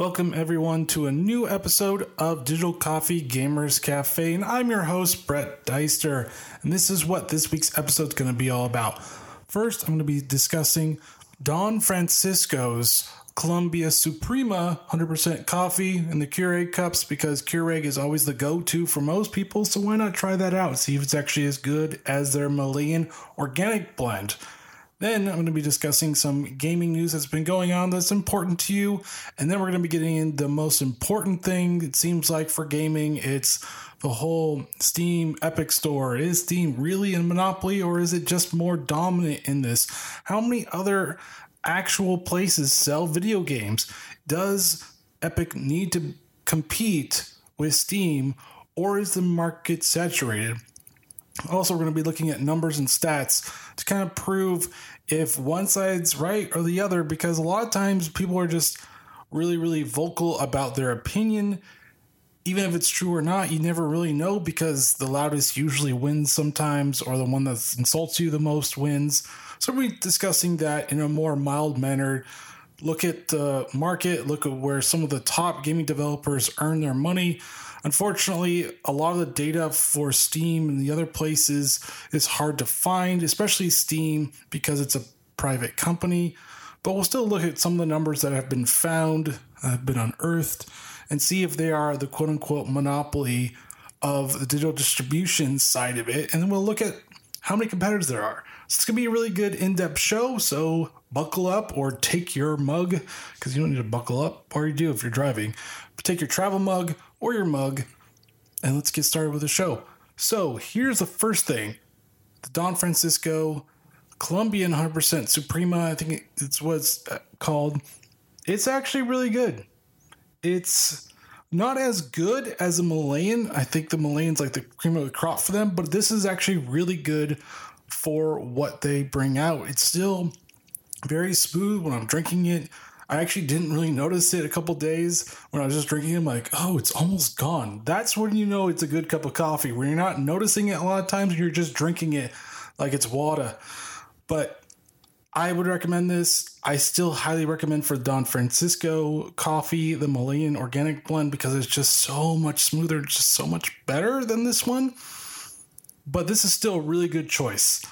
Welcome, everyone, to a new episode of Digital Coffee Gamers Cafe. And I'm your host, Brett Deister. And this is what this week's episode is going to be all about. First, I'm going to be discussing Don Francisco's Colombia Suprema 100% coffee in the Keurig cups because Keurig is always the go to for most people. So why not try that out? See if it's actually as good as their Malayan organic blend. Then I'm going to be discussing some gaming news that's been going on that's important to you. And then we're going to be getting in the most important thing, it seems like, for gaming. It's the whole Steam Epic Store. Is Steam really a monopoly or is it just more dominant in this? How many other actual places sell video games? Does Epic need to compete with Steam or is the market saturated? Also, we're going to be looking at numbers and stats to kind of prove if one side's right or the other, because a lot of times people are just really, really vocal about their opinion. Even if it's true or not, you never really know because the loudest usually wins sometimes, or the one that insults you the most wins. So, we'll be discussing that in a more mild manner. Look at the market, look at where some of the top gaming developers earn their money Unfortunately, a lot of the data for Steam and the other places is hard to find, especially Steam because it's a private company. But we'll still look at some of the numbers that have been found, have been unearthed, and see if they are the quote unquote monopoly of the digital distribution side of it. And then we'll look at how many competitors there are. So it's going to be a really good in depth show. So buckle up or take your mug because you don't need to buckle up, or you do if you're driving. But take your travel mug or your mug, and let's get started with the show. So here's the first thing the Don Francisco Colombian 100% Suprema, I think it's what's uh, called. It's actually really good. It's not as good as a Malayan. I think the Malayan's like the cream of the crop for them, but this is actually really good for what they bring out. It's still very smooth when I'm drinking it. I actually didn't really notice it a couple days when I was just drinking. It. I'm like, oh, it's almost gone. That's when you know it's a good cup of coffee. When you're not noticing it a lot of times, you're just drinking it like it's water. But I would recommend this. I still highly recommend for Don Francisco coffee, the Malayan organic blend, because it's just so much smoother, just so much better than this one. But this is still a really good choice.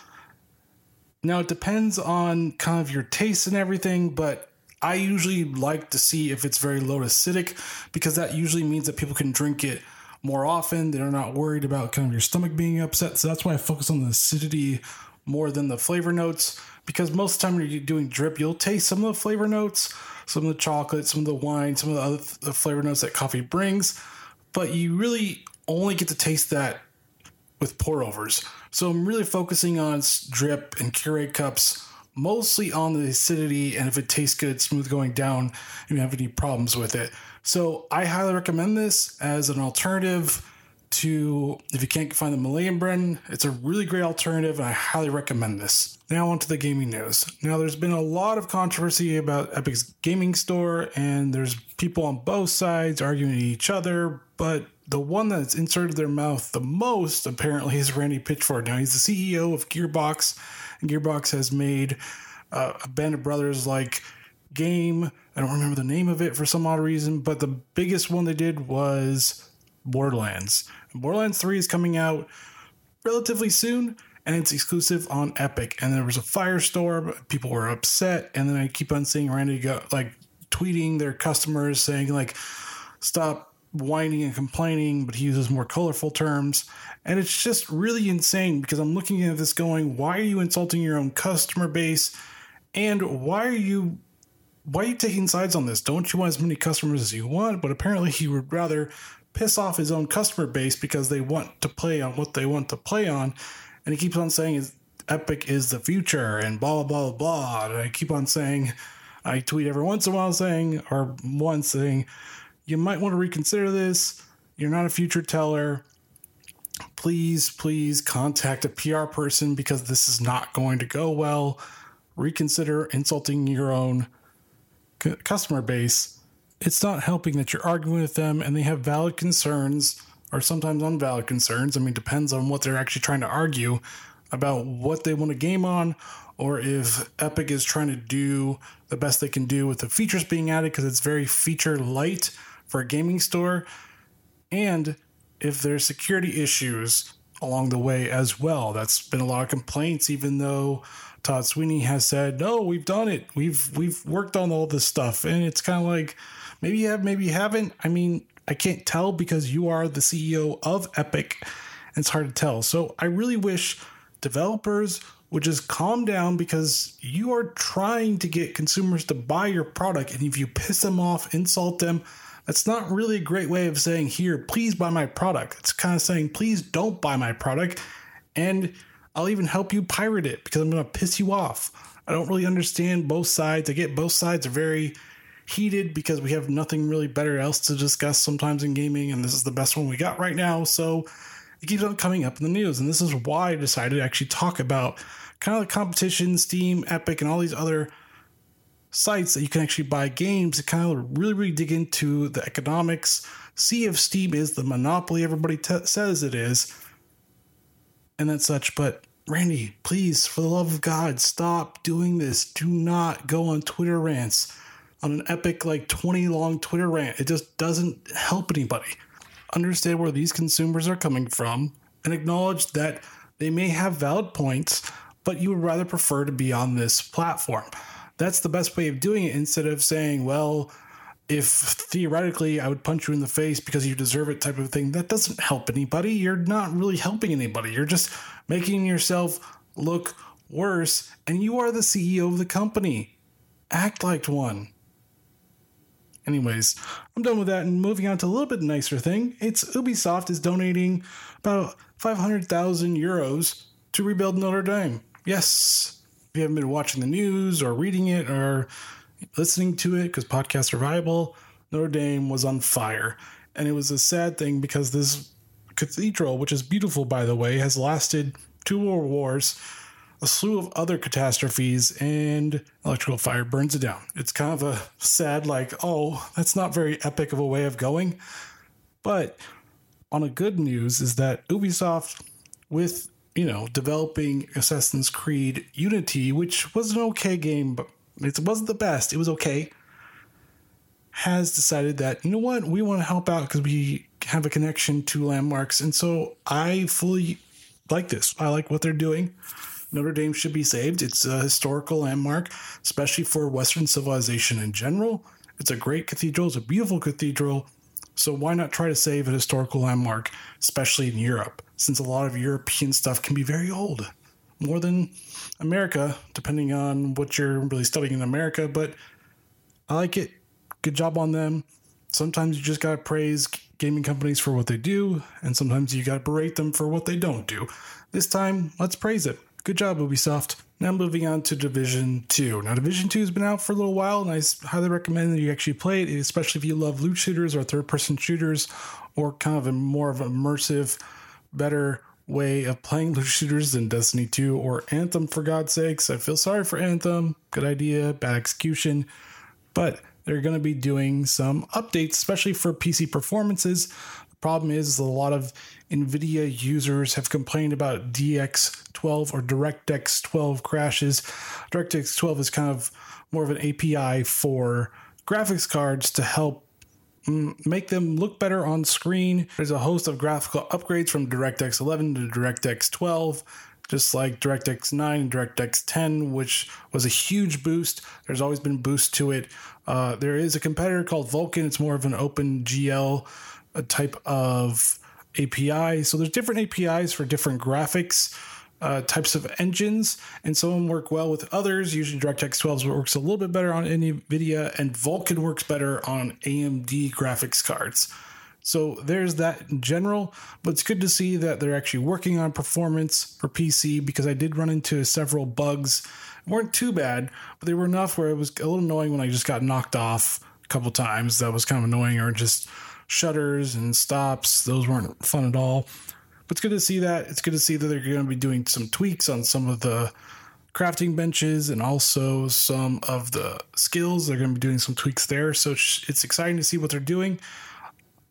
Now it depends on kind of your taste and everything, but I usually like to see if it's very low acidic because that usually means that people can drink it more often. They're not worried about kind of your stomach being upset. So that's why I focus on the acidity more than the flavor notes because most of the time when you're doing drip, you'll taste some of the flavor notes, some of the chocolate, some of the wine, some of the other th- the flavor notes that coffee brings, but you really only get to taste that with pour overs. So I'm really focusing on drip and Keurig cups mostly on the acidity and if it tastes good, smooth going down, you have any problems with it. So I highly recommend this as an alternative to if you can't find the Malayan brand, it's a really great alternative and I highly recommend this. Now on to the gaming news. Now there's been a lot of controversy about Epic's gaming store and there's people on both sides arguing each other, but the one that's inserted their mouth the most apparently is Randy Pitchford. Now he's the CEO of Gearbox and Gearbox has made uh, a Band of Brothers like game. I don't remember the name of it for some odd reason, but the biggest one they did was Borderlands. Borderlands 3 is coming out relatively soon and it's exclusive on Epic. And there was a firestorm, people were upset, and then I keep on seeing Randy go like tweeting their customers saying like stop whining and complaining, but he uses more colorful terms. And it's just really insane because I'm looking at this going, why are you insulting your own customer base? And why are you why are you taking sides on this? Don't you want as many customers as you want? But apparently he would rather piss off his own customer base because they want to play on what they want to play on. And he keeps on saying Epic is the future and blah blah blah blah. And I keep on saying I tweet every once in a while saying or once saying you might want to reconsider this. You're not a future teller please, please contact a PR person because this is not going to go well. Reconsider insulting your own c- customer base. It's not helping that you're arguing with them and they have valid concerns or sometimes unvalid concerns. I mean, depends on what they're actually trying to argue. about what they want to game on or if Epic is trying to do the best they can do with the features being added because it's very feature light for a gaming store, and if there's security issues along the way as well. That's been a lot of complaints, even though Todd Sweeney has said, "No, we've done it. We've we've worked on all this stuff." And it's kind of like, maybe you have, maybe you haven't. I mean, I can't tell because you are the CEO of Epic. And it's hard to tell. So I really wish developers would just calm down because you are trying to get consumers to buy your product. And if you piss them off, insult them, that's not really a great way of saying, Here, please buy my product. It's kind of saying, Please don't buy my product. And I'll even help you pirate it because I'm going to piss you off. I don't really understand both sides. I get both sides are very heated because we have nothing really better else to discuss sometimes in gaming, and this is the best one we got right now. So it keeps on coming up in the news. And this is why I decided to actually talk about kind of the competition, Steam, Epic, and all these other sites that you can actually buy games to kind of really, really dig into the economics, see if Steam is the monopoly everybody t- says it is, and that such. But Randy, please, for the love of God, stop doing this. Do not go on Twitter rants on an epic, like 20 long Twitter rant. It just doesn't help anybody understand where these consumers are coming from, and acknowledge that they may have valid points, but you would rather prefer to be on this platform. That's the best way of doing it instead of saying, well, if theoretically I would punch you in the face because you deserve it type of thing, that doesn't help anybody. You're not really helping anybody. You're just making yourself look worse, and you are the CEO of the company. Act like one. Anyways, I'm done with that and moving on to a little bit nicer thing. It's Ubisoft is donating about 500,000 euros to rebuild Notre Dame. Yes, you haven't been watching the news or reading it or listening to it because podcasts are viable, Notre Dame was on fire. And it was a sad thing because this cathedral, which is beautiful by the way, has lasted two world wars a slew of other catastrophes and electrical fire burns it down. It's kind of a sad, like, oh, that's not very epic of a way of going. But on a good news is that Ubisoft, with you know developing Assassin's Creed Unity, which was an okay game, but it wasn't the best. It was okay. Has decided that you know what we want to help out because we have a connection to landmarks, and so I fully like this. I like what they're doing. Notre Dame should be saved. It's a historical landmark, especially for Western civilization in general. It's a great cathedral, it's a beautiful cathedral. So why not try to save a historical landmark, especially in Europe, since a lot of European stuff can be very old, more than America, depending on what you're really studying in America. But I like it. Good job on them. Sometimes you just gotta praise gaming companies for what they do, and sometimes you gotta berate them for what they don't do. This time, let's praise it. Good job, Ubisoft. Now moving on to Division 2. Now, Division 2 has been out for a little while, and I highly recommend that you actually play it, especially if you love loot shooters or third person shooters, or kind of a more of immersive, better way of playing loot shooters than Destiny 2 or Anthem, for God's sakes. I feel sorry for Anthem. Good idea, bad execution. But they're going to be doing some updates, especially for PC performances. Problem is a lot of NVIDIA users have complained about DX12 or DirectX 12 crashes. DirectX 12 is kind of more of an API for graphics cards to help mm, make them look better on screen. There's a host of graphical upgrades from DirectX 11 to DirectX 12, just like DirectX 9 and DirectX 10, which was a huge boost. There's always been boost to it. Uh, there is a competitor called Vulkan. It's more of an open GL type of API. So there's different APIs for different graphics. Uh, types of engines, and some work well with others. Usually, DirectX 12 works a little bit better on NVIDIA, and Vulkan works better on AMD graphics cards. So there's that in general, but it's good to see that they're actually working on performance for PC because I did run into several bugs. Weren't too bad, but they were enough where it was a little annoying when I just got knocked off a couple times. That was kind of annoying, or just shutters and stops. Those weren't fun at all. But it's good to see that. It's good to see that they're going to be doing some tweaks on some of the crafting benches and also some of the skills. They're going to be doing some tweaks there. So it's exciting to see what they're doing.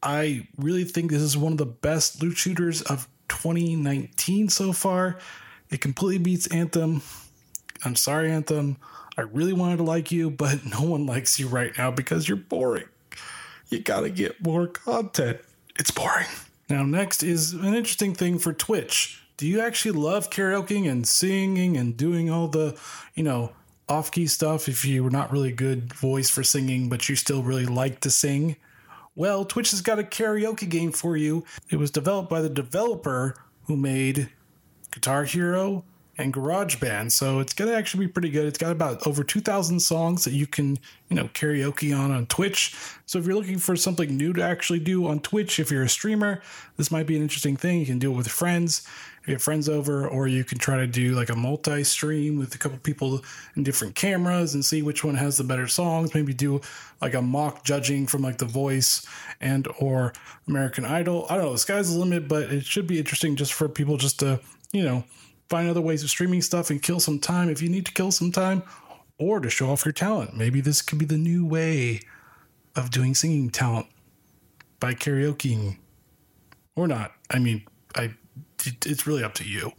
I really think this is one of the best loot shooters of 2019 so far. It completely beats Anthem. I'm sorry, Anthem. I really wanted to like you, but no one likes you right now because you're boring. You gotta get more content. It's boring. Now, next is an interesting thing for Twitch. Do you actually love karaokeing and singing and doing all the, you know, off key stuff if you were not really good voice for singing, but you still really like to sing? Well, Twitch has got a karaoke game for you. It was developed by the developer who made Guitar Hero, and GarageBand. So it's going to actually be pretty good. It's got about over 2,000 songs that you can, you know, karaoke on on Twitch. So if you're looking for something new to actually do on Twitch, if you're a streamer, this might be an interesting thing. You can do it with friends, if you have friends over, or you can try to do like a multi stream with a couple people in different cameras and see which one has the better songs. Maybe do like a mock judging from like The Voice and or American Idol. I don't know. The sky's the limit, but it should be interesting just for people just to, you know, find other ways of streaming stuff and kill some time if you need to kill some time or to show off your talent. Maybe this could be the new way of doing singing talent by karaokeing or not. I mean, I it's really up to you,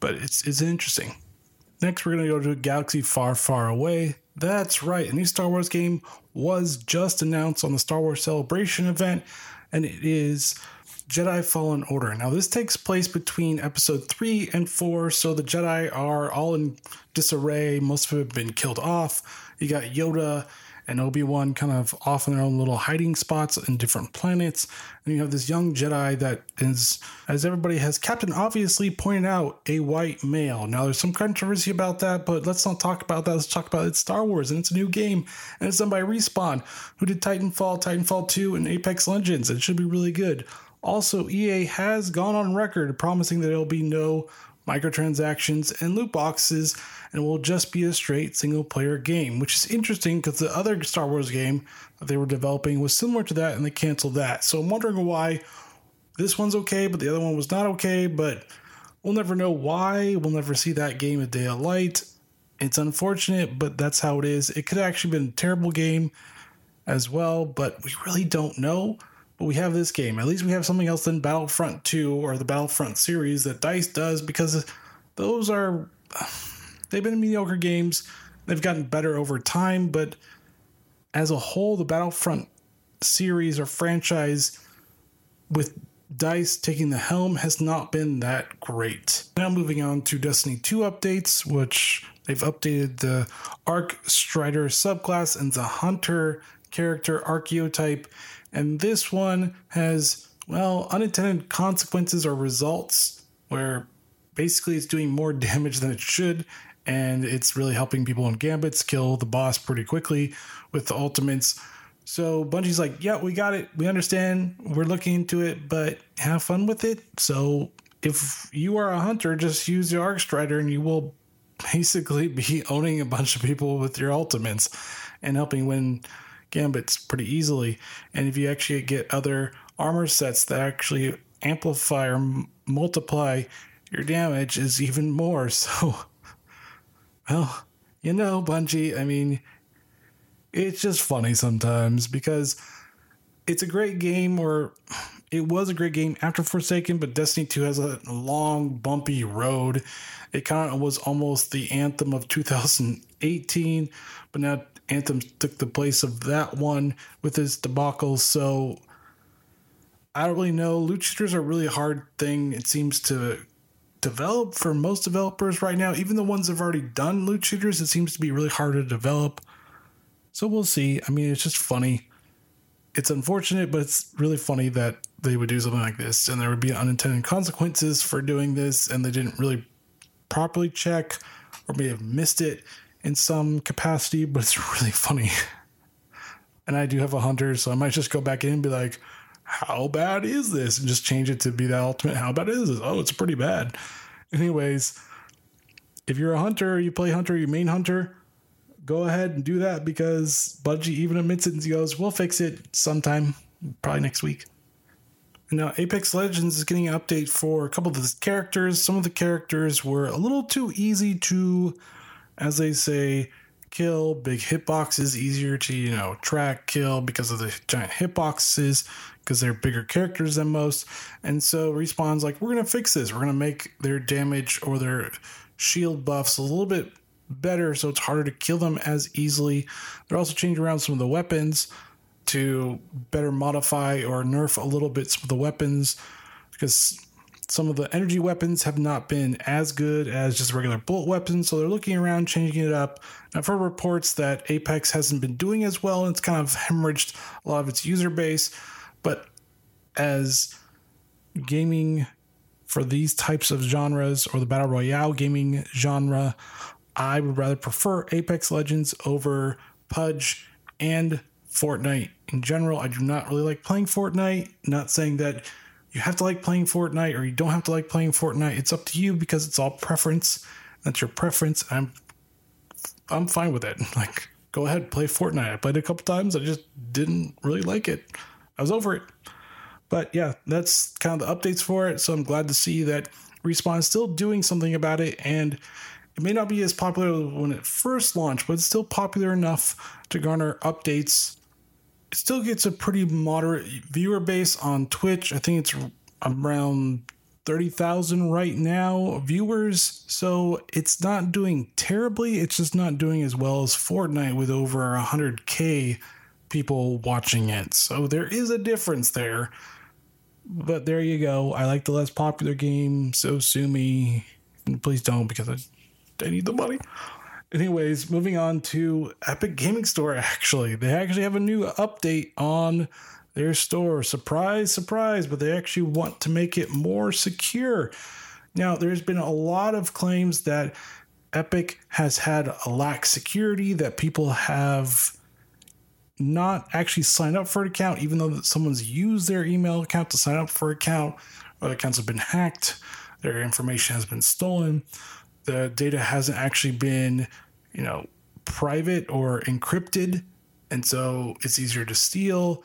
but it's it's interesting. Next, we're going to go to a galaxy far, far away. That's right, a new Star Wars game was just announced on the Star Wars Celebration event, and it is Jedi Fallen Order. Now, this takes place between episode 3 and 4, so the Jedi are all in disarray. Most of them have been killed off. You got Yoda and Obi Wan kind of off in their own little hiding spots in different planets. And you have this young Jedi that is, as everybody has Captain obviously pointed out, a white male. Now, there's some controversy about that, but let's not talk about that. Let's talk about it's Star Wars and it's a new game and it's done by Respawn, who did Titanfall, Titanfall 2, and Apex Legends. It should be really good. Also, EA has gone on record promising that there will be no microtransactions and loot boxes and will just be a straight single player game, which is interesting because the other Star Wars game that they were developing was similar to that and they canceled that. So I'm wondering why this one's okay, but the other one was not okay, but we'll never know why. We'll never see that game a day of light. It's unfortunate, but that's how it is. It could actually have actually been a terrible game as well, but we really don't know. But we have this game. At least we have something else than Battlefront 2 or the Battlefront series that DICE does because those are. They've been mediocre games. They've gotten better over time, but as a whole, the Battlefront series or franchise with DICE taking the helm has not been that great. Now, moving on to Destiny 2 updates, which they've updated the Arc Strider subclass and the Hunter character archetype and this one has, well, unintended consequences or results where basically it's doing more damage than it should. And it's really helping people in gambits kill the boss pretty quickly with the ultimates. So Bungie's like, yeah, we got it. We understand. We're looking into it, but have fun with it. So if you are a hunter, just use the Arc Strider and you will basically be owning a bunch of people with your ultimates and helping win gambits pretty easily. And if you actually get other armor sets that actually amplify or m- multiply your damage, is even more. So, well, you know, Bungie, I mean, it's just funny sometimes because it's a great game or it was a great game after Forsaken, but Destiny 2 has a long, bumpy road. It kind of was almost the anthem of 2018, but now Anthem took the place of that one with his debacle. So I don't really know. Shooters are a really hard thing, it seems to develop for most developers right now. Even the ones that have already done shooters, it seems to be really hard to develop. So we'll see. I mean, it's just funny. It's unfortunate, but it's really funny that they would do something like this and there would be unintended consequences for doing this and they didn't really properly check or may have missed it in some capacity, but it's really funny. and I do have a hunter, so I might just go back in and be like, how bad is this? And just change it to be the ultimate. How bad is this? Oh, it's pretty bad. Anyways, if you're a hunter, you play hunter, you main hunter, go ahead and do that because Bungie even admits it and he goes, we'll fix it sometime, probably next week. Now Apex Legends is getting an update for a couple of the characters. Some of the characters were a little too easy to as they say, kill. Big hitboxes, easier to, you know, track, kill because of the giant hitboxes. because they're bigger characters than most. And so Respawn's like, we're going to fix this. We're going to make their damage or their shield buffs a little bit better so it's harder to kill them as easily. They're also changing around some of the weapons to better modify or nerf a little bit some of the weapons because some of the energy weapons have not been as good as just regular bullet weapons, so they're looking around, changing it up. I've heard reports that Apex hasn't been doing as well, and it's kind of hemorrhaged a lot of its user base. But as gaming for these types of genres or the battle royale gaming genre, I would rather prefer Apex Legends over PUBG and Fortnite in general. I do not really like playing Fortnite. Not saying that you have to like playing Fortnite or you don't have to like playing Fortnite. It's up to you because it's all preference. That's your preference. I'm I'm fine with it. Like go ahead, play Fortnite. I played a couple times. I just didn't really like it. I was over it. But yeah, that's kind of the updates for it. So I'm glad to see that Respawn is still doing something about it and it may not be as popular when it first launched, but it's still popular enough to garner updates still gets a pretty moderate viewer base on Twitch. I think it's around 30,000 right now viewers. So it's not doing terribly. It's just not doing as well as Fortnite with over 100K people watching it. So there is a difference there. But there you go. I like the less popular game, so sue me. Please don't because I, I need the money. Anyways, moving on to Epic Gaming Store, actually. They actually have a new update on their store. Surprise, surprise, but they actually want to make it more secure. Now, there's been a lot of claims that Epic has had a lack security, that people have not actually signed up for an account, even though someone's used their email account to sign up for an account, or accounts have been hacked, their information has been stolen, the data hasn't actually been you know, private or encrypted, and so it's easier to steal.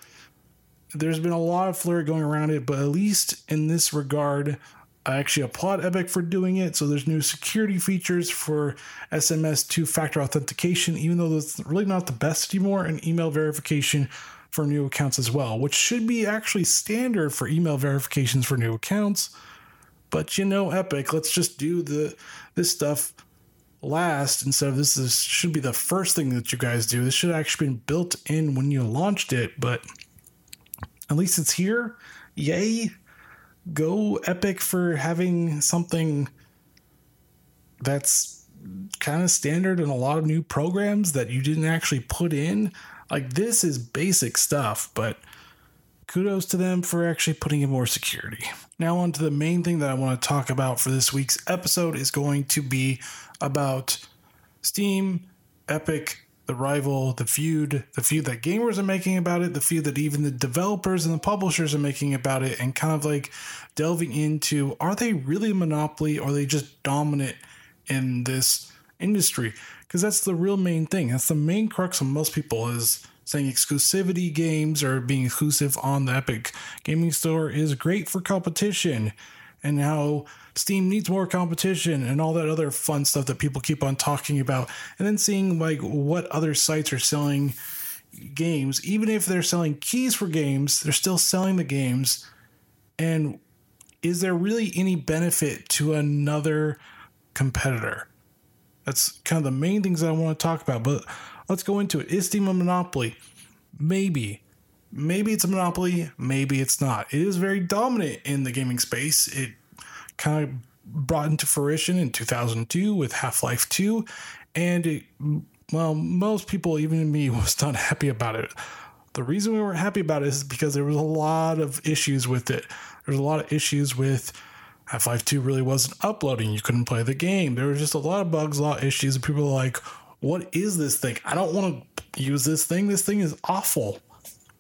There's been a lot of flurry going around it, but at least in this regard, I actually applaud Epic for doing it. So there's new security features for SMS two factor authentication, even though that's really not the best anymore, and email verification for new accounts as well, which should be actually standard for email verifications for new accounts. But you know, Epic, let's just do the this stuff last instead of this is should be the first thing that you guys do. This should have actually been built in when you launched it, but at least it's here. Yay. Go Epic for having something that's kind of standard in a lot of new programs that you didn't actually put in. Like this is basic stuff, but kudos to them for actually putting in more security. Now, on to the main thing that I want to talk about for this week's episode is going to be about Steam, Epic, the rival, the feud, the feud that gamers are making about it, the feud that even the developers and the publishers are making about it, and kind of like delving into are they really a monopoly or are they just dominant in this industry? Because that's the real main thing. That's the main crux of most people is saying exclusivity games or being exclusive on the Epic Gaming Store is great for competition and how Steam needs more competition and all that other fun stuff that people keep on talking about. And then seeing like what other sites are selling games, even if they're selling keys for games, they're still selling the games. And is there really any benefit to another competitor? That's kind of the main things I want to talk about. But let's go into it. Is Steam a monopoly? Maybe. Maybe it's a monopoly, maybe it's not. It is very dominant in the gaming space. It kind of brought into fruition in 2002 with Half Life 2, and it, well, most people, even me, was not happy about it. The reason we weren't happy about it is because there was a lot of issues with it. There's a lot of issues with Half Life 2 really wasn't uploading. You couldn't play the game. There was just a lot of bugs, a lot of issues, and people were like, what is this thing? I don't want to use this thing. This thing is awful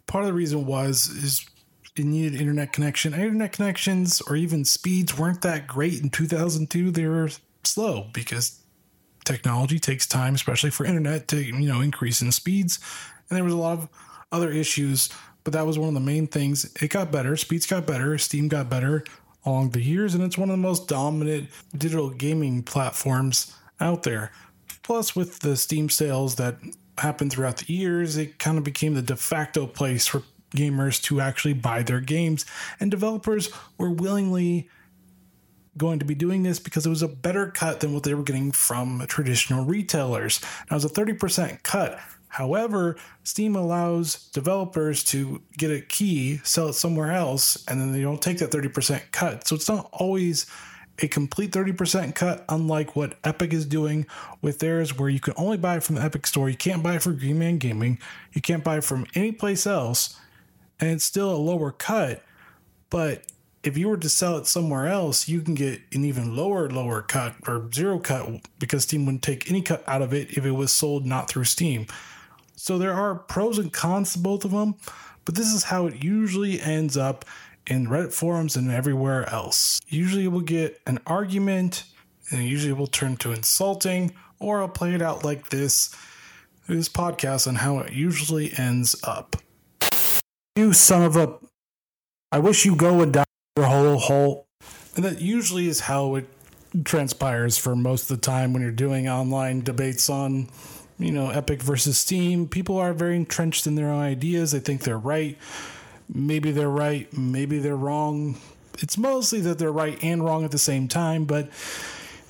part of the reason was is it needed internet connection. Internet connections or even speeds weren't that great in 2002. They were slow because technology takes time, especially for internet, to you know increase in speeds. And there was a lot of other issues, but that was one of the main things. It got better. Speeds got better. Steam got better along the years, and it's one of the most dominant digital gaming platforms out there. Plus, with the Steam sales that happened throughout the years, it kind of became the de facto place for gamers to actually buy their games, and developers were willingly going to be doing this because it was a better cut than what they were getting from traditional retailers. Now, it was a 30% cut. However, Steam allows developers to get a key, sell it somewhere else, and then they don't take that 30% cut. So it's not always a complete 30% cut, unlike what Epic is doing with theirs, where you can only buy from the Epic store. You can't buy from Green Man Gaming. You can't buy from any place else. And it's still a lower cut. But if you were to sell it somewhere else, you can get an even lower, lower cut or zero cut because Steam wouldn't take any cut out of it if it was sold not through Steam. So there are pros and cons to both of them, but this is how it usually ends up in Reddit forums and everywhere else. Usually we'll get an argument, and usually will turn to insulting, or I'll play it out like this this podcast on how it usually ends up. You son of a I wish you go and die your whole hole. And that usually is how it transpires for most of the time when you're doing online debates on, you know, Epic versus Steam. People are very entrenched in their own ideas. They think they're right maybe they're right, maybe they're wrong. It's mostly that they're right and wrong at the same time, but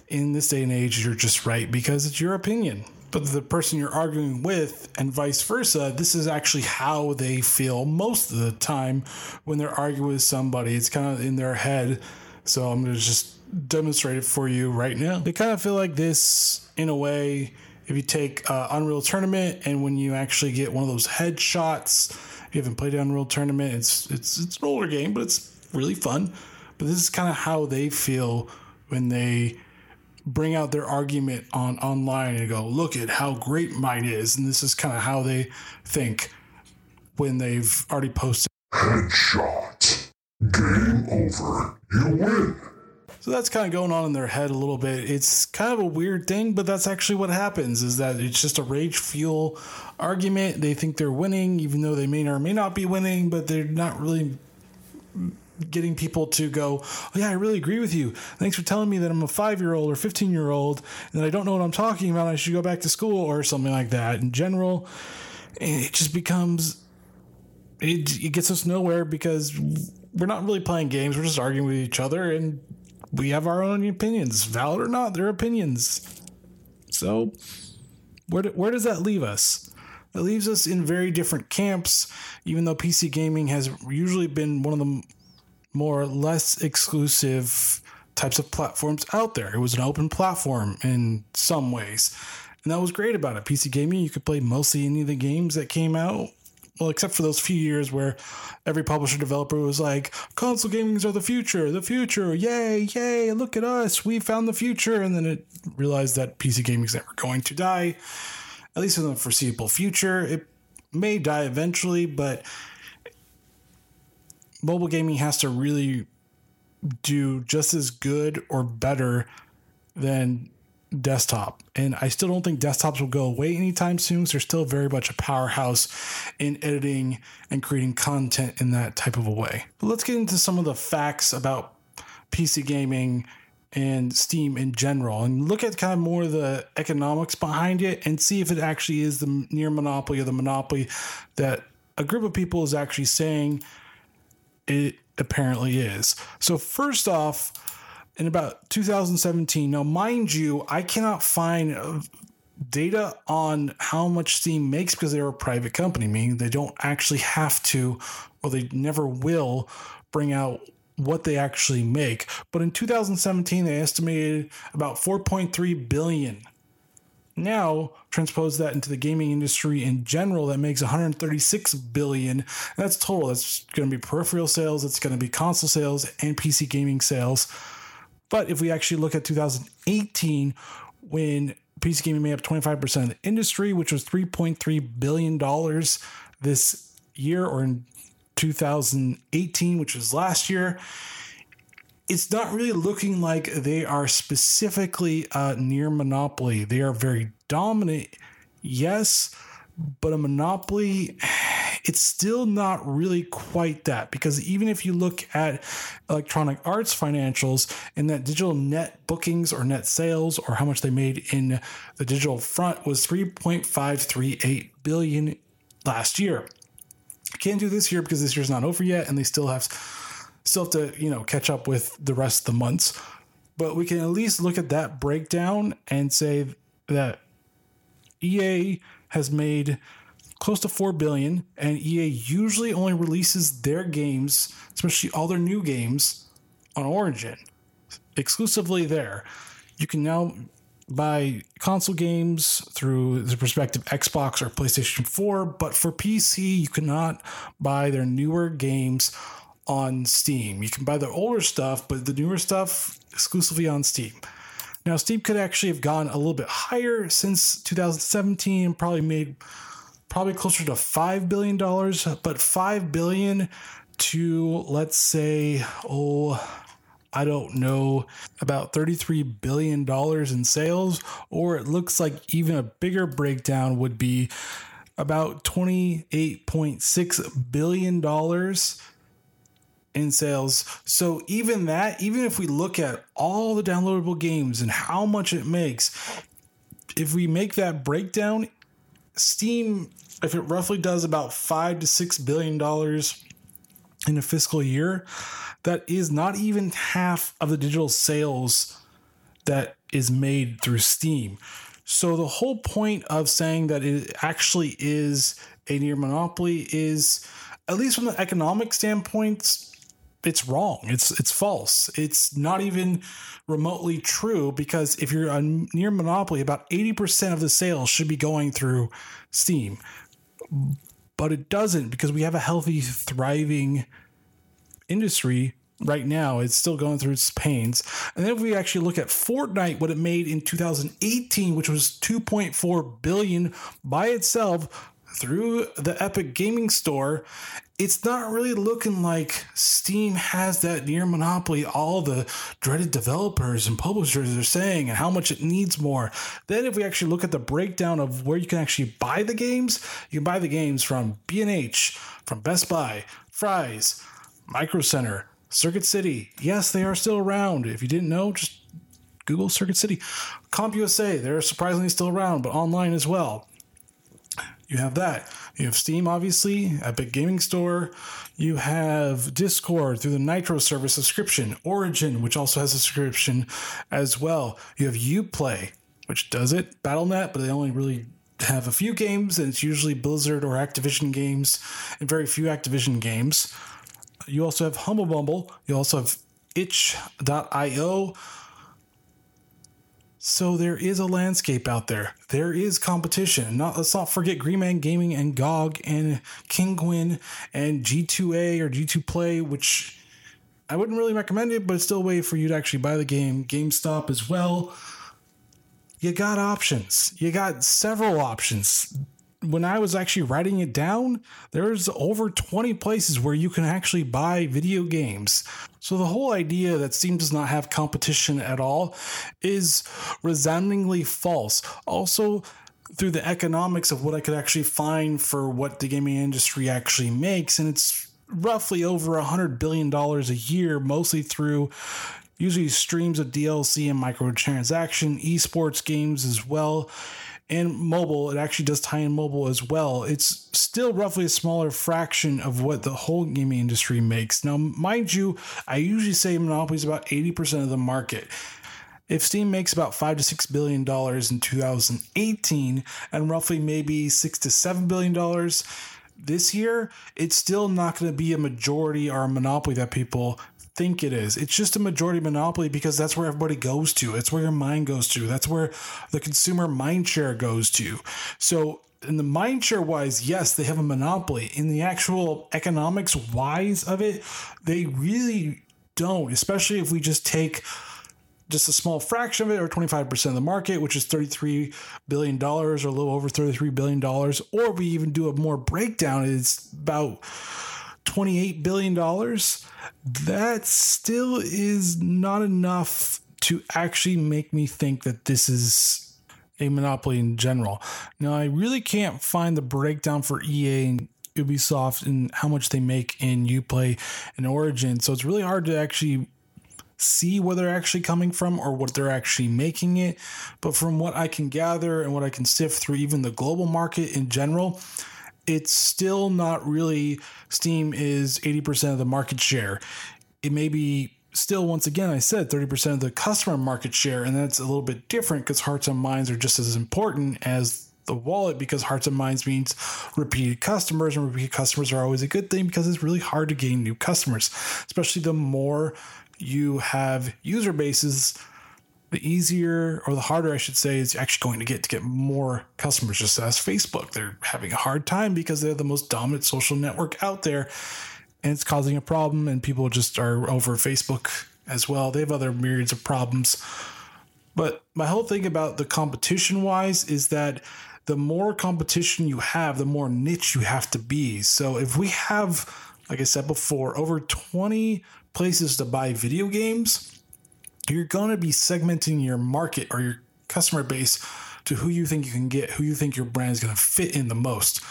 in this day and age, you're just right because it's your opinion. But the person you're arguing with, and vice versa, this is actually how they feel most of the time when they're arguing with somebody. It's kind of in their head. So I'm going to just demonstrate it for you right now. They kind of feel like this in a way. If you take uh, Unreal Tournament and when you actually get one of those headshots, if you haven't played Unreal Tournament, it's it's it's an older game, but it's really fun. But this is kind of how they feel when they bring out their argument on online and go, "Look at how great mine is," and this is kind of how they think when they've already posted. Headshot. Game over. You win. So that's kind of going on in their head a little bit. It's kind of a weird thing, but that's actually what happens is that it's just a rage fuel argument. They think they're winning, even though they may or may not be winning, but they're not really getting people to go, oh, yeah, I really agree with you. Thanks for telling me that I'm a five year old or 15 year old and that I don't know what I'm talking about. I should go back to school or something like that. In general, it just becomes, it, it gets us nowhere because we're not really playing games. We're just arguing with each other and we have our own opinions, valid or not, they're opinions. So, where, do, where does that leave us? It leaves us in very different camps, even though PC gaming has usually been one of the more or less exclusive types of platforms out there. It was an open platform in some ways. And that was great about it. PC gaming, you could play mostly any of the games that came out well, except for those few years where every publisher developer was like, console gamings are the future, the future, yay, yay, look at us, we found the future. And then it realized that PC gaming is never going to die, at least in the foreseeable future. It may die eventually, but mobile gaming has to really do just as good or better than desktop. And I still don't think desktops will go away anytime soon. So they're still very much a powerhouse in editing and creating content in that type of a way. But let's get into some of the facts about PC gaming and Steam in general and look at kind of more of the economics behind it and see if it actually is the near monopoly or the monopoly that a group of people is actually saying it apparently is. So, first off, in about 2017. Now, mind you, I cannot find uh, data on how much Steam makes because they're a private company, meaning they don't actually have to or they never will bring out what they actually make. But in 2017, they estimated about 4.3 billion. Now, transpose that into the gaming industry in general, that makes 136 billion. That's total. That's going to be peripheral sales, it's going to be console sales, and PC gaming sales. But if we actually look at 2018, when PC gaming made up 25% of the industry, which was $3.3 billion this year, or in 2018, which was last year, it's not really looking like they are specifically uh, near monopoly. They are very dominant, yes, but a monopoly it's still not really quite that because even if you look at Electronic Arts financials and that digital net bookings or net sales or how much they made in the digital front was 3.538 billion last year. Can't do this year because this year's not over yet, and they still have still have to you know catch up with the rest of the months. But we can at least look at that breakdown and say that EA has made close to 4 billion and EA usually only releases their games, especially all their new games on Origin exclusively there. You can now buy console games through the respective Xbox or PlayStation 4, but for PC, you cannot buy their newer games on Steam. You can buy the older stuff, but the newer stuff exclusively on Steam. Now, Steam could actually have gone a little bit higher since 2017 and probably made probably closer to $5 billion, but 5 billion to, let's say, oh, I don't know, about $33 billion in sales, or it looks like even a bigger breakdown would be about $28.6 billion in sales. So even that, even if we look at all the downloadable games and how much it makes, if we make that breakdown, Steam, if it roughly does about five to six billion dollars in a fiscal year, that is not even half of the digital sales that is made through Steam. So the whole point of saying that it actually is a near monopoly is, at least from the economic standpoint, it's wrong. It's it's false. It's not even remotely true because if you're a near monopoly, about 80% of the sales should be going through Steam. But it doesn't because we have a healthy, thriving industry right now. It's still going through its pains. And then if we actually look at Fortnite, what it made in 2018, which was 2.4 billion by itself through the Epic Gaming Store, it's not really looking like Steam has that near monopoly. All the dreaded developers and publishers are saying, and how much it needs more. Then, if we actually look at the breakdown of where you can actually buy the games, you can buy the games from B&H, from Best Buy, Fry's, Micro Center, Circuit City. Yes, they are still around. If you didn't know, just Google Circuit City. CompUSA, they're surprisingly still around, but online as well. You have that. You have Steam, obviously, Epic Gaming Store. You have Discord through the Nitro service subscription, Origin, which also has a subscription as well. You have Uplay, which does it, BattleNet, but they only really have a few games, and it's usually Blizzard or Activision games, and very few Activision games. You also have Humble Bundle. You also have itch.io. So there is a landscape out there. There is competition. Not let's not forget Green Man Gaming and GOG and Kinguin and G2A or G2 Play, which I wouldn't really recommend it, but it's still a way for you to actually buy the game. GameStop as well. You got options. You got several options when I was actually writing it down, there's over 20 places where you can actually buy video games. So the whole idea that Steam does not have competition at all is resoundingly false. Also, through the economics of what I could actually find for what the gaming industry actually makes, and it's roughly over a hundred billion dollars a year, mostly through usually streams of DLC and microtransaction, esports games as well and mobile. It actually does tie in mobile as well. It's still roughly a smaller fraction of what the whole gaming industry makes. Now, mind you, I usually say Monopoly is about 80% of the market. If Steam makes about five to six billion dollars in 2018 and roughly maybe six to seven billion dollars this year, it's still not going to be a majority or a monopoly that people think it is. It's just a majority monopoly because that's where everybody goes to. It's where your mind goes to. That's where the consumer mind share goes to. So in the mind share wise, yes, they have a monopoly. In the actual economics wise of it, they really don't, especially if we just take just a small fraction of it or 25% of the market, which is $33 billion or a little over $33 billion. Or we even do a more breakdown, it's about $28 billion that still is not enough to actually make me think that this is a monopoly in general. Now, I really can't find the breakdown for EA and Ubisoft and how much they make in Uplay and Origin, so it's really hard to actually see where they're actually coming from or what they're actually making it. But from what I can gather and what I can sift through even the global market in general, it's still not really Steam is 80% of the market share. It may be still, once again, I said 30% of the customer market share, and that's a little bit different because hearts and minds are just as important as the wallet because hearts and minds means repeated customers, and repeated customers are always a good thing because it's really hard to gain new customers, especially the more you have user bases the easier or the harder I should say is actually going to get to get more customers just as Facebook. They're having a hard time because they're the most dominant social network out there and it's causing a problem and people just are over Facebook as well. They have other myriads of problems. But my whole thing about the competition wise is that the more competition you have, the more niche you have to be. So if we have, like I said before, over 20 places to buy video games, you're going to be segmenting your market or your customer base to who you think you can get, who you think your brand is going to fit in the most.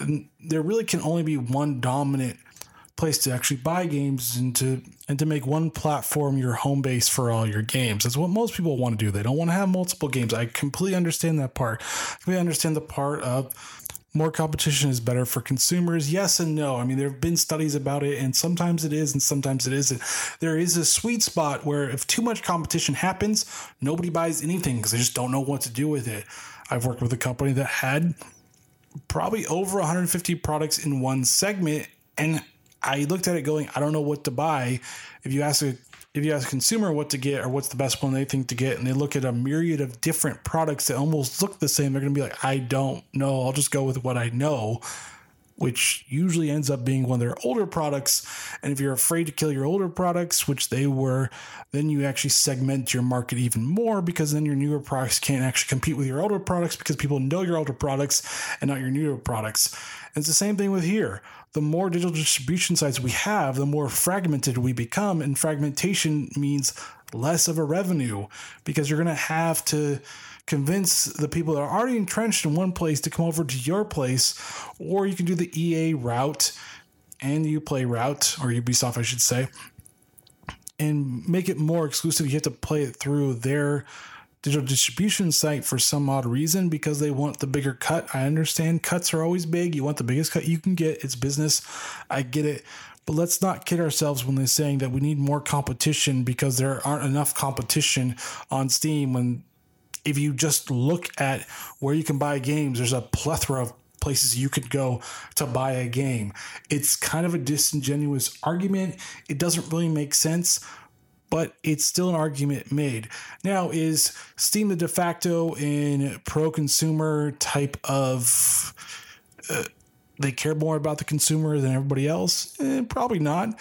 And there really can only be one dominant place to actually buy games and to and to make one platform your home base for all your games. That's what most people want to do. They don't want to have multiple games. I completely understand that part. I completely understand the part of more competition is better for consumers. Yes and no. I mean, there have been studies about it, and sometimes it is, and sometimes it isn't. There is a sweet spot where if too much competition happens, nobody buys anything because they just don't know what to do with it. I've worked with a company that had probably over 150 products in one segment, and I looked at it going, I don't know what to buy. If you ask a if you ask a consumer what to get or what's the best one they think to get, and they look at a myriad of different products that almost look the same, they're going to be like, I don't know. I'll just go with what I know, which usually ends up being one of their older products. And if you're afraid to kill your older products, which they were, then you actually segment your market even more because then your newer products can't actually compete with your older products because people know your older products and not your newer products. And it's the same thing with here the more digital distribution sites we have, the more fragmented we become. And fragmentation means less of a revenue because you're going to have to convince the people that are already entrenched in one place to come over to your place, or you can do the EA route and Uplay route, or Ubisoft, I should say, and make it more exclusive. You have to play it through their digital distribution site for some odd reason because they want the bigger cut. I understand cuts are always big. You want the biggest cut you can get. It's business. I get it. But let's not kid ourselves when they're saying that we need more competition because there aren't enough competition on Steam. When if you just look at where you can buy games, there's a plethora of places you could go to buy a game. It's kind of a disingenuous argument. It doesn't really make sense but it's still an argument made. Now, is Steam the de facto in pro consumer type of. Uh, they care more about the consumer than everybody else? Eh, probably not.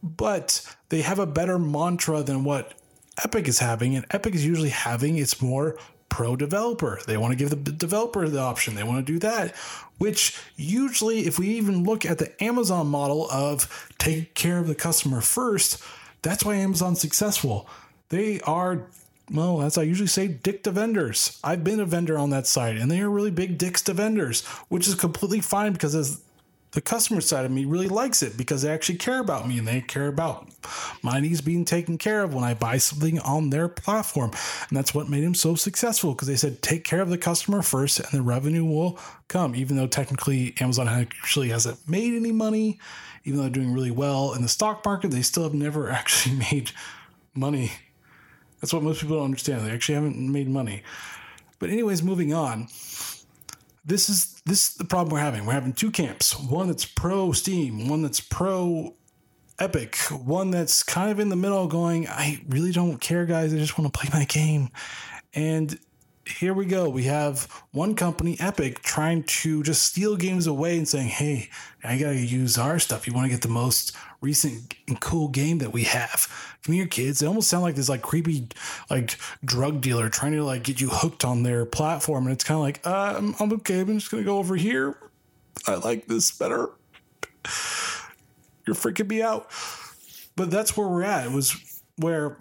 But they have a better mantra than what Epic is having, and Epic is usually having it's more pro developer. They want to give the developer the option. They want to do that, which usually, if we even look at the Amazon model of take care of the customer first, that's why Amazon's successful. They are, well, as I usually say, dick to vendors. I've been a vendor on that side, and they are really big dicks to vendors, which is completely fine because as the customer side of me really likes it because they actually care about me and they care about my needs being taken care of when I buy something on their platform. And that's what made them so successful because they said, take care of the customer first and the revenue will come. Even though technically Amazon actually hasn't made any money, even though they're doing really well in the stock market, they still have never actually made money. That's what most people don't understand. They actually haven't made money. But, anyways, moving on this is this is the problem we're having. We're having two camps. One that's pro Steam, one that's pro Epic, one that's kind of in the middle going, I really don't care, guys. I just want to play my game. And here we go. We have one company, Epic, trying to just steal games away and saying, hey, I got to use our stuff. You want to get the most recent and cool game that we have. From your kids, they almost sound like this like creepy like drug dealer trying to like get you hooked on their platform. And it's kind of like, uh, I'm, I'm okay. I'm just going to go over here. I like this better. You're freaking me out. But that's where we're at. It was where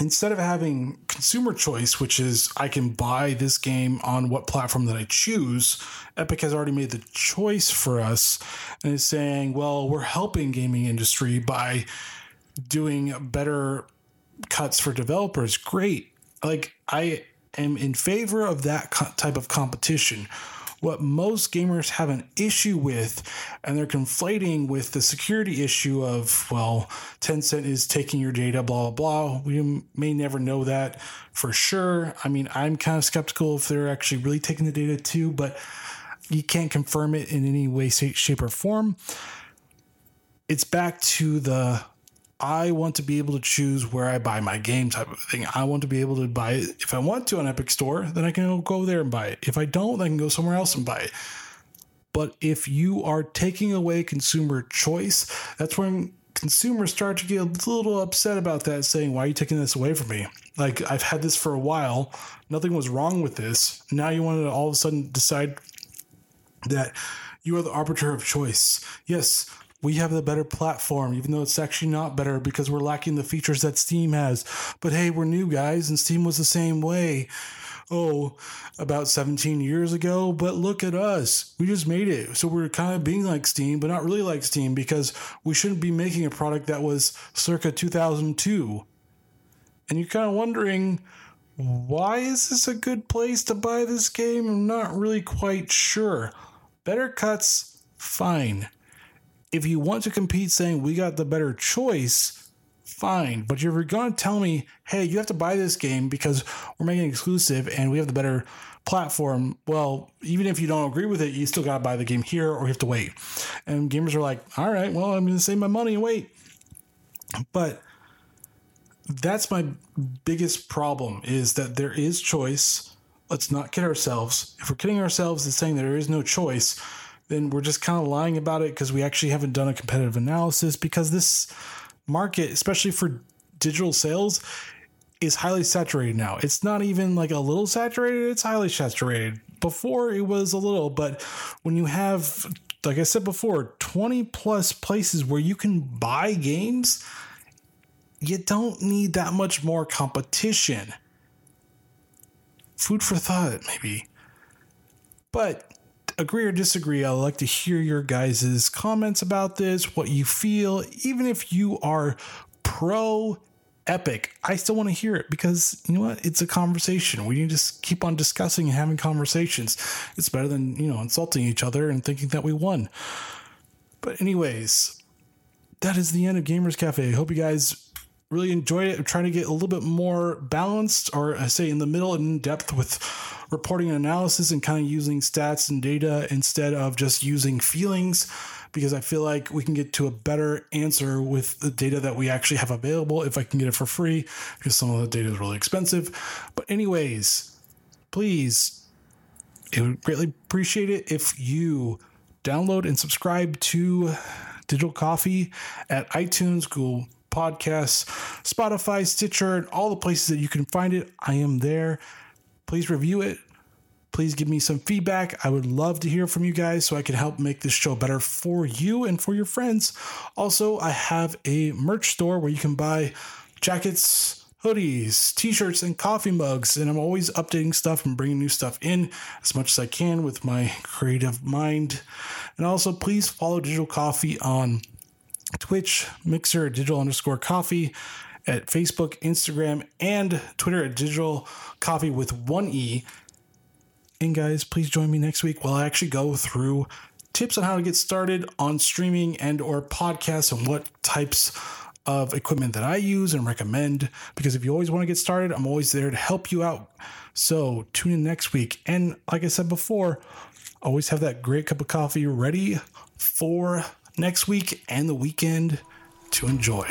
instead of having consumer choice, which is I can buy this game on what platform that I choose, Epic has already made the choice for us and is saying, well, we're helping gaming industry by doing better cuts for developers. Great. Like I am in favor of that type of competition what most gamers have an issue with, and they're conflating with the security issue of, well, Tencent is taking your data, blah, blah, blah. We may never know that for sure. I mean, I'm kind of skeptical if they're actually really taking the data too, but you can't confirm it in any way, shape, or form. It's back to the I want to be able to choose where I buy my game type of thing. I want to be able to buy it. If I want to on Epic Store, then I can go there and buy it. If I don't, I can go somewhere else and buy it. But if you are taking away consumer choice, that's when consumers start to get a little upset about that, saying, Why are you taking this away from me? Like, I've had this for a while. Nothing was wrong with this. Now you want to all of a sudden decide that you are the arbiter of choice. Yes, we have the better platform, even though it's actually not better because we're lacking the features that Steam has. But hey, we're new guys, and Steam was the same way. Oh, about 17 years ago, but look at us. We just made it. So we're kind of being like Steam, but not really like Steam because we shouldn't be making a product that was circa 2002. And you're kind of wondering, why is this a good place to buy this game? I'm not really quite sure. Better cuts, fine if you want to compete saying we got the better choice, fine. But you're going to tell me, hey, you have to buy this game because we're making it exclusive and we have the better platform, well, even if you don't agree with it, you still got to buy the game here or you have to wait. And gamers are like, all right, well, I'm going to save my money and wait. But that's my biggest problem is that there is choice. Let's not kid ourselves. If we're kidding ourselves and saying there is no choice, then we're just kind of lying about it because we actually haven't done a competitive analysis because this market, especially for digital sales, is highly saturated now. It's not even like a little saturated, it's highly saturated. Before it was a little, but when you have, like I said before, 20 plus places where you can buy games, you don't need that much more competition. Food for thought, maybe. But agree or disagree, I'd like to hear your guys' comments about this, what you feel, even if you are pro epic. I still want to hear it because you know what? It's a conversation. We need to keep on discussing and having conversations. It's better than, you know, insulting each other and thinking that we won. But, anyways, that is the end of Gamers Cafe. I hope you guys really enjoyed it. I'm trying to get a little bit more balanced, or I say in the middle and in depth with reporting and analysis and kind of using stats and data instead of just using feelings because I feel like we can get to a better answer with the data that we actually have available if I can get it for free because some of the data is really expensive. But, anyways, please, it would greatly appreciate it if you download and subscribe to Digital Coffee at iTunes, Google Podcasts, Spotify, Stitcher, and all the places that you can find it. I am there please review it. Please give me some feedback. I would love to hear from you guys so I can help make this show better for you and for your friends. Also, I have a merch store where you can buy jackets, hoodies, t shirts, and coffee mugs. And I'm always updating stuff and bringing new stuff in as much as I can with my creative mind. And also, please follow Digital Coffee on Twitch, Mixer, digital underscore coffee at Facebook, Instagram, and Twitter at Digital Coffee with one E. And guys, please join me next week while I actually go through tips on how to get started on streaming and or podcasts and what types of equipment that I use and recommend. Because if you always want to get started, I'm always there to help you out. So tune in next week. And like I said before, always have that great cup of coffee ready for next week and the weekend to enjoy.